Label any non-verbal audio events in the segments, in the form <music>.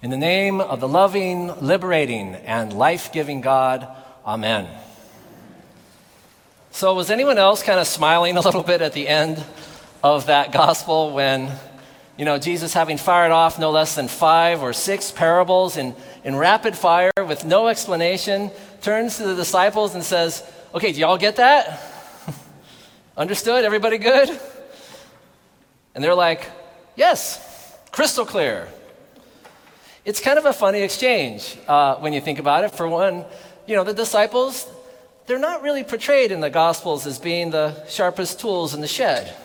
In the name of the loving, liberating, and life giving God, Amen. So, was anyone else kind of smiling a <laughs> little bit at the end of that gospel when, you know, Jesus having fired off no less than five or six parables in, in rapid fire with no explanation, turns to the disciples and says, Okay, do y'all get that? <laughs> Understood? Everybody good? And they're like, Yes, crystal clear. It's kind of a funny exchange uh, when you think about it. For one, you know, the disciples, they're not really portrayed in the Gospels as being the sharpest tools in the shed.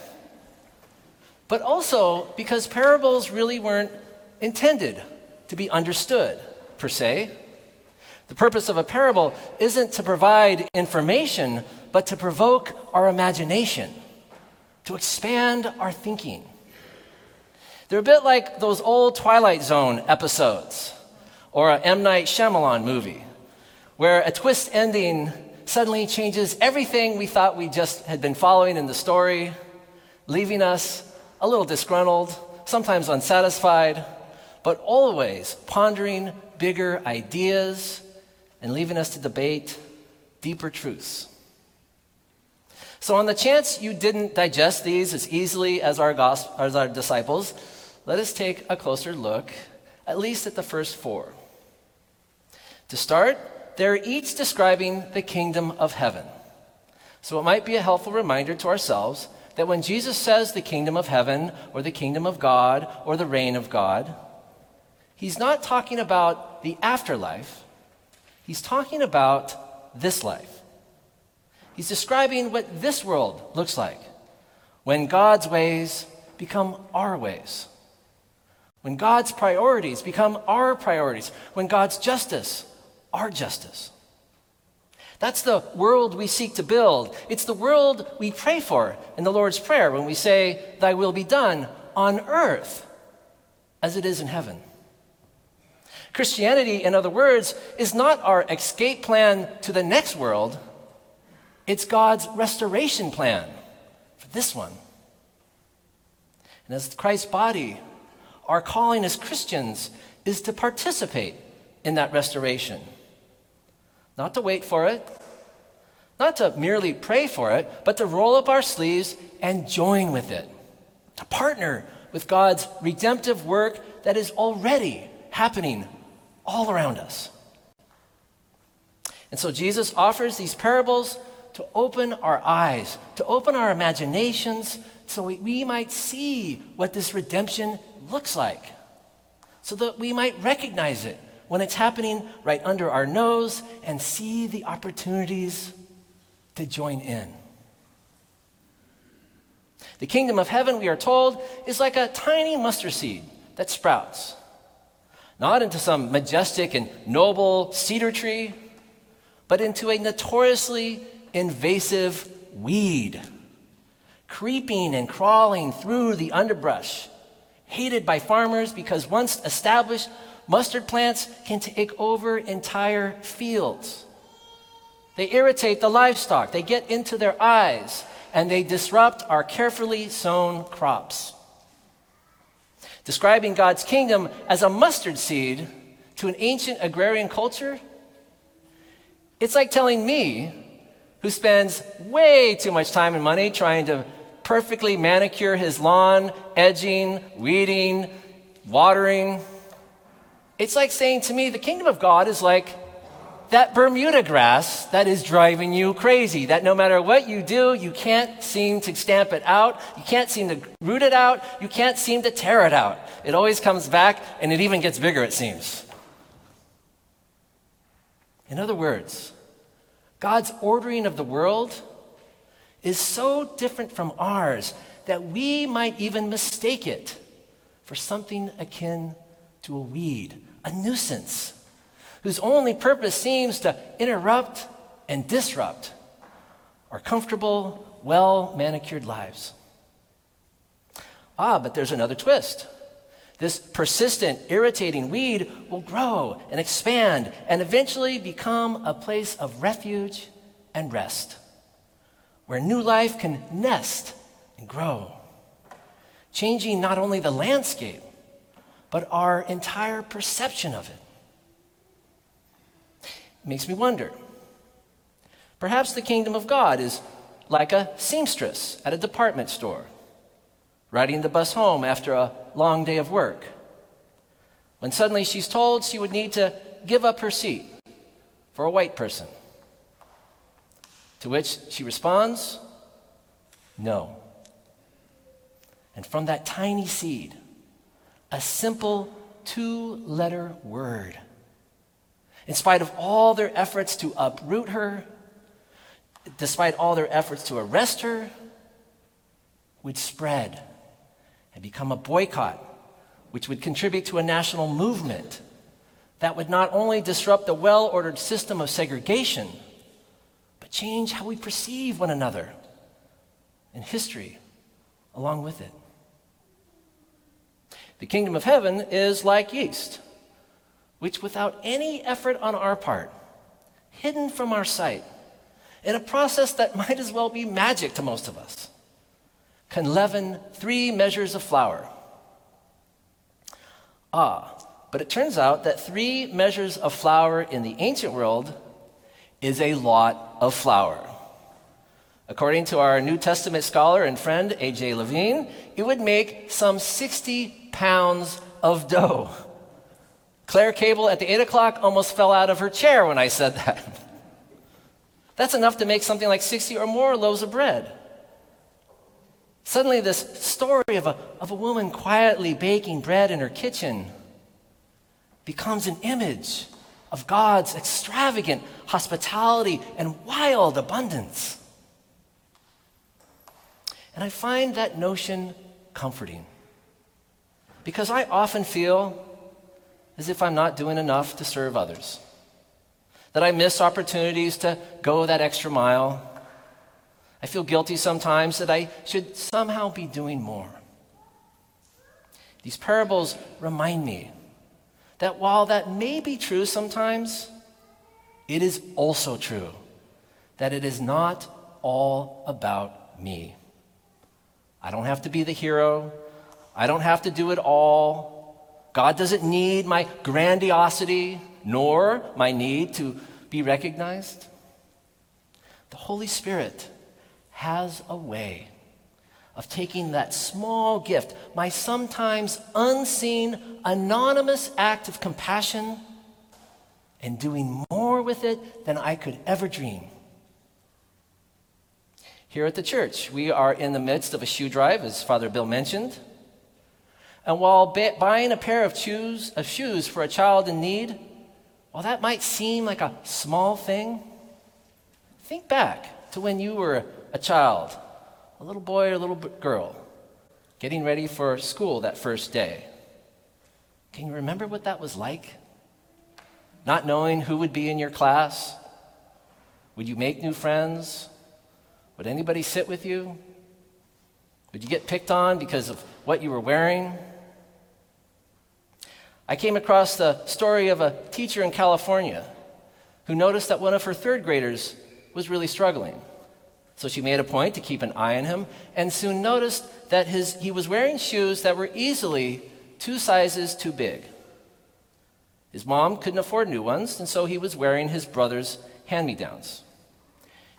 But also because parables really weren't intended to be understood, per se. The purpose of a parable isn't to provide information, but to provoke our imagination, to expand our thinking. They're a bit like those old Twilight Zone episodes or a M. Night Shyamalan movie where a twist ending suddenly changes everything we thought we just had been following in the story, leaving us a little disgruntled, sometimes unsatisfied, but always pondering bigger ideas and leaving us to debate deeper truths. So, on the chance you didn't digest these as easily as our, gospel, as our disciples, let us take a closer look, at least at the first four. To start, they're each describing the kingdom of heaven. So it might be a helpful reminder to ourselves that when Jesus says the kingdom of heaven, or the kingdom of God, or the reign of God, he's not talking about the afterlife, he's talking about this life. He's describing what this world looks like when God's ways become our ways. When God's priorities become our priorities, when God's justice, our justice. That's the world we seek to build. It's the world we pray for in the Lord's Prayer when we say, Thy will be done on earth as it is in heaven. Christianity, in other words, is not our escape plan to the next world, it's God's restoration plan for this one. And as Christ's body, our calling as Christians is to participate in that restoration. Not to wait for it, not to merely pray for it, but to roll up our sleeves and join with it. To partner with God's redemptive work that is already happening all around us. And so Jesus offers these parables to open our eyes, to open our imaginations, so we, we might see what this redemption looks like, so that we might recognize it when it's happening right under our nose and see the opportunities to join in. The kingdom of heaven, we are told, is like a tiny mustard seed that sprouts, not into some majestic and noble cedar tree, but into a notoriously invasive weed, creeping and crawling through the underbrush hated by farmers because once established, mustard plants can take over entire fields. They irritate the livestock, they get into their eyes, and they disrupt our carefully sown crops. Describing God's kingdom as a mustard seed to an ancient agrarian culture, it's like telling me, who spends way too much time and money trying to perfectly manicure his lawn, edging, weeding, watering. It's like saying to me, the kingdom of God is like that Bermuda grass that is driving you crazy, that no matter what you do, you can't seem to stamp it out, you can't seem to root it out, you can't seem to tear it out. It always comes back and it even gets bigger, it seems. In other words, God's ordering of the world is so different from ours that we might even mistake it for something akin to a weed, a nuisance, whose only purpose seems to interrupt and disrupt our comfortable, well manicured lives. Ah, but there's another twist. This persistent, irritating weed will grow and expand and eventually become a place of refuge and rest, where new life can nest and grow, changing not only the landscape, but our entire perception of it. It makes me wonder. Perhaps the kingdom of God is like a seamstress at a department store, riding the bus home after a long day of work, when suddenly she's told she would need to give up her seat for a white person. To which she responds, No. And from that tiny seed, a simple two letter word, in spite of all their efforts to uproot her, despite all their efforts to arrest her, would spread and become a boycott, which would contribute to a national movement that would not only disrupt the well ordered system of segregation, change how we perceive one another and history along with it. The kingdom of heaven is like yeast, which without any effort on our part, hidden from our sight, in a process that <laughs> might as well be magic to most of us, can leaven three measures of flour. Ah, but it turns out that three measures of flour in the ancient world is a lot of flour. According to our New Testament scholar and friend, A.J. Levine, it would make some 60 pounds of dough. Claire Cable at the 8 o'clock almost fell out of her chair when I said that. That's enough to make something like 60 or more loaves of bread. Suddenly, this story of a, of a woman quietly baking bread in her kitchen becomes an image of God's extravagant hospitality and wild abundance. And I find that notion comforting because I often feel as if I'm not doing enough to serve others, that I miss opportunities to go that extra mile I feel guilty sometimes that I should somehow be doing more. These parables remind me that while that may be true sometimes, it is also true that it is not all about me. I don't have to be the hero. I don't have to do it all. God doesn't need my grandiosity nor my need to be recognized. The Holy Spirit has a way of taking that small gift, my sometimes unseen, anonymous act of compassion, and doing more with it than I could ever dream. Here at the church, we are in the midst of a shoe drive, as Father Bill mentioned. And while ba- buying a pair of shoes, of shoes for a child in need, while that might seem like a small thing, think back to when you were a child, a little boy or a little girl, getting ready for school that first day. Can you remember what that was like? Not knowing who would be in your class? Would you make new friends? Would anybody sit with you? Would you get picked on because of what you were wearing? I came across the story of a teacher in California who noticed that one of her third graders was really struggling. So she made a point to keep an eye on him and soon noticed that his, he was wearing shoes that were easily two sizes too big. His mom couldn't afford new ones, and so he was wearing his brother's hand me downs.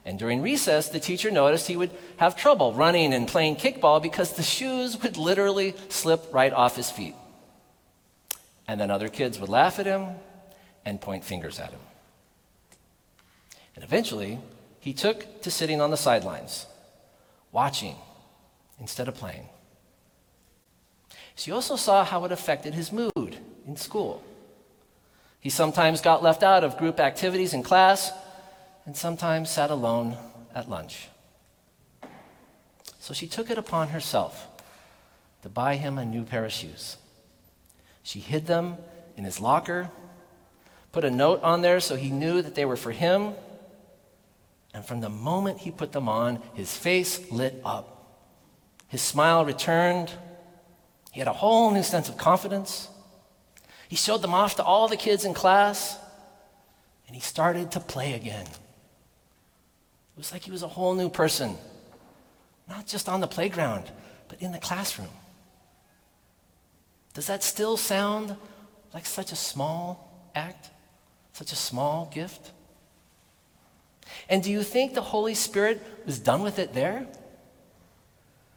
And during recess, the teacher noticed he would have trouble running and playing kickball because the shoes would literally slip right off his feet. And then other kids would laugh at him and point fingers at him. And eventually, he took to sitting on the sidelines, watching instead of playing. She also saw how it affected his mood in school. He sometimes got left out of group activities in class and sometimes sat alone at lunch. So she took it upon herself to buy him a new pair of shoes. She hid them in his locker, put a note on there so he knew that they were for him. And from the moment he put them on, his face lit up. His smile returned. He had a whole new sense of confidence. He showed them off to all the kids in class, and he started to play again. It was like he was a whole new person, not just on the playground, but in the classroom. Does that still sound like such a small act? Such a small gift? And do you think the Holy Spirit was done with it there?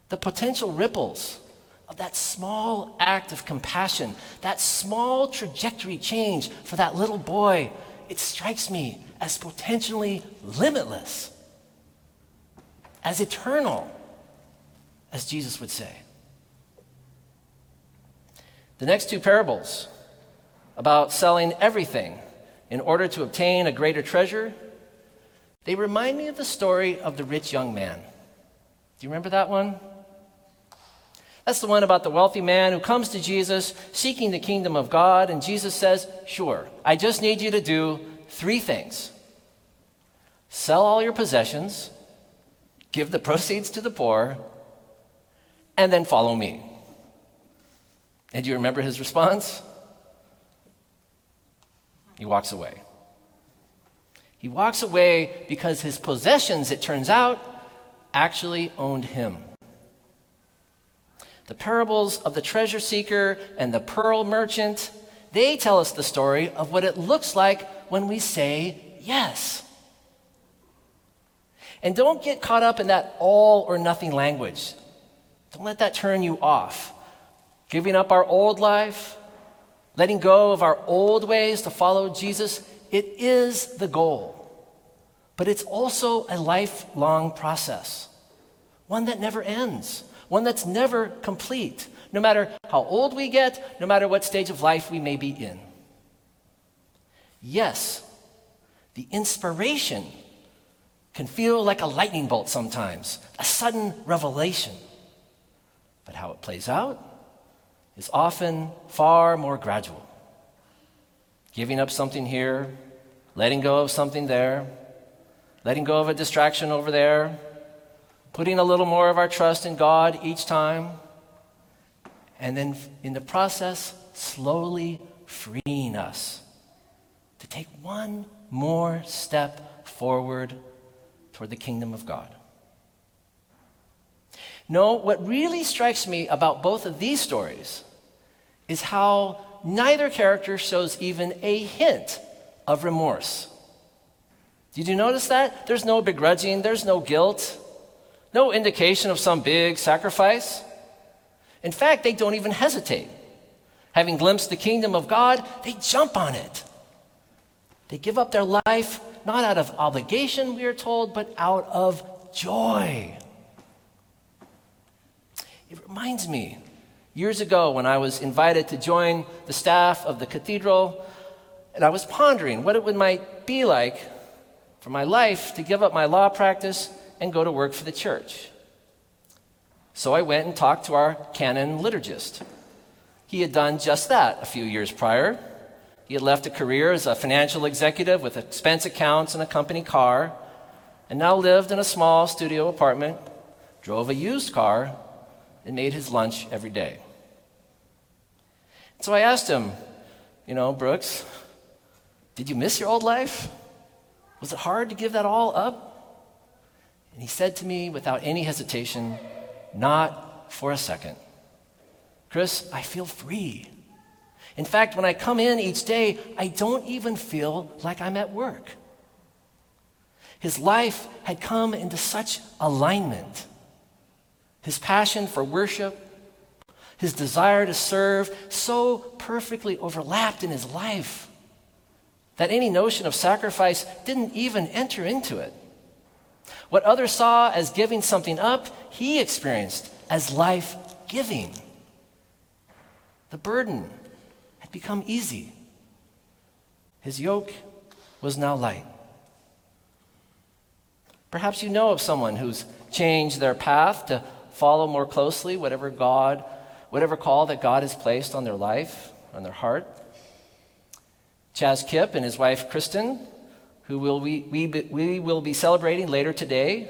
The potential ripples of that small act of compassion, that small trajectory change for that little boy, it strikes me as potentially limitless, as eternal, as Jesus would say. The next two parables about selling everything in order to obtain a greater treasure, they remind me of the story of the rich young man. Do you remember that one? That's the one about the wealthy man who comes to Jesus seeking the kingdom of God, and Jesus says, Sure, I just need you to do three things sell all your possessions, give the proceeds to the poor, and then follow me. And do you remember his response? He walks away. He walks away because his possessions, it turns out, actually owned him. The parables of the treasure seeker and the pearl merchant, they tell us the story of what it looks like when we say yes. And don't get caught up in that all or nothing language. Don't let that turn you off. Giving up our old life, letting go of our old ways to follow Jesus, it is the goal. But it's also a lifelong process, one that never ends one that's never complete, no matter how old we get, no matter what stage of life we may be in. Yes, the inspiration can feel like a lightning bolt sometimes, a sudden revelation. But how it plays out is often far more gradual. Giving up something here, letting go of something there, letting go of a distraction over there, putting a little more of our trust in God each time, and then in the process, slowly freeing us to take one more step forward toward the kingdom of God. No, what really strikes me about both of these stories is how neither character shows even a hint of remorse. Did you notice that? There's no begrudging, there's no guilt. No indication of some big sacrifice. In fact, they don't even hesitate. Having glimpsed the kingdom of God, they jump on it. They give up their life not out of obligation, we are told, but out of joy. It reminds me years ago when I was invited to join the staff of the cathedral, and I was pondering what it might be like for my life to give up my law practice and go to work for the church. So I went and talked to our canon liturgist. He had done just that a few years prior. He had left a career as a financial executive with expense accounts and a company car, and now lived in a small studio apartment, drove a used car, and made his lunch every day. So I asked him, you know, Brooks, did you miss your old life? Was it hard to give that all up? And he said to me without any hesitation, Not for a second. Chris, I feel free. In fact, when I come in each day, I don't even feel like I'm at work. His life had come into such alignment. His passion for worship, his desire to serve, so perfectly overlapped in his life that any notion of sacrifice didn't even enter into it. What others saw as giving something up, he experienced as life giving. The burden had become easy. His yoke was now light. Perhaps you know of someone who's changed their path to follow more closely whatever God whatever call that God has placed on their life, on their heart. Chaz Kipp and his wife Kristen, who will we, we, we will be celebrating later today,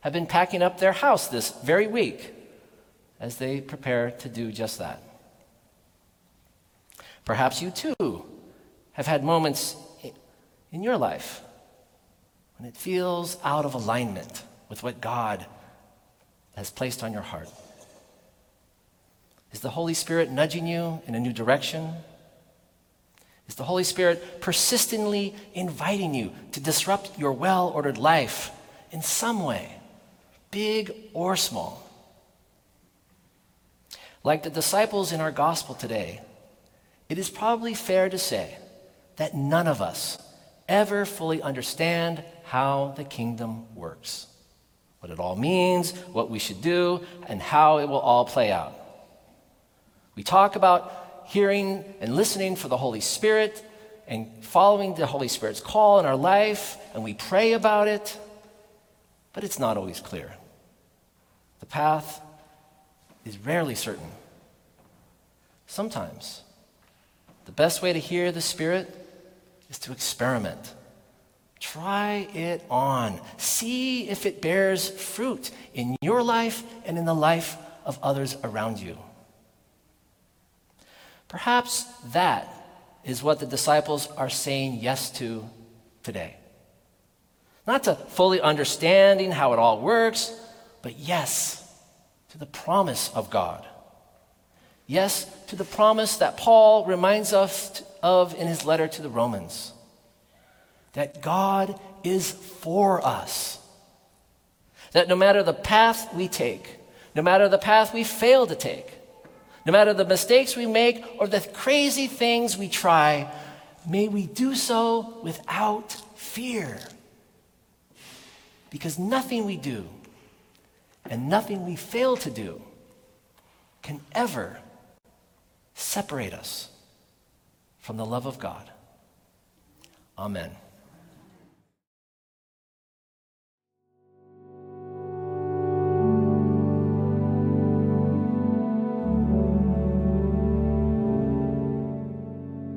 have been packing up their house this very week as they prepare to do just that. Perhaps you too have had moments in your life when it feels out of alignment with what God has placed on your heart. Is the Holy Spirit nudging you in a new direction? Is the Holy Spirit persistently inviting you to disrupt your well ordered life in some way, big or small? Like the disciples in our gospel today, it is probably fair to say that none of us ever fully understand how the kingdom works, what it all means, what we should do, and how it will all play out. We talk about hearing and listening for the Holy Spirit and following the Holy Spirit's call in our life, and we pray about it, but it's not always clear. The path is rarely certain. Sometimes the best way to hear the Spirit is to experiment. Try it on. See if it bears fruit in your life and in the life of others around you. Perhaps that is what the disciples are saying yes to today. Not to fully understanding how it all works, but yes to the promise of God. Yes to the promise that Paul reminds us of in his letter to the Romans that God is for us. That no matter the path we take, no matter the path we fail to take, no matter the mistakes we make or the crazy things we try, may we do so without fear. Because nothing we do and nothing we fail to do can ever separate us from the love of God. Amen.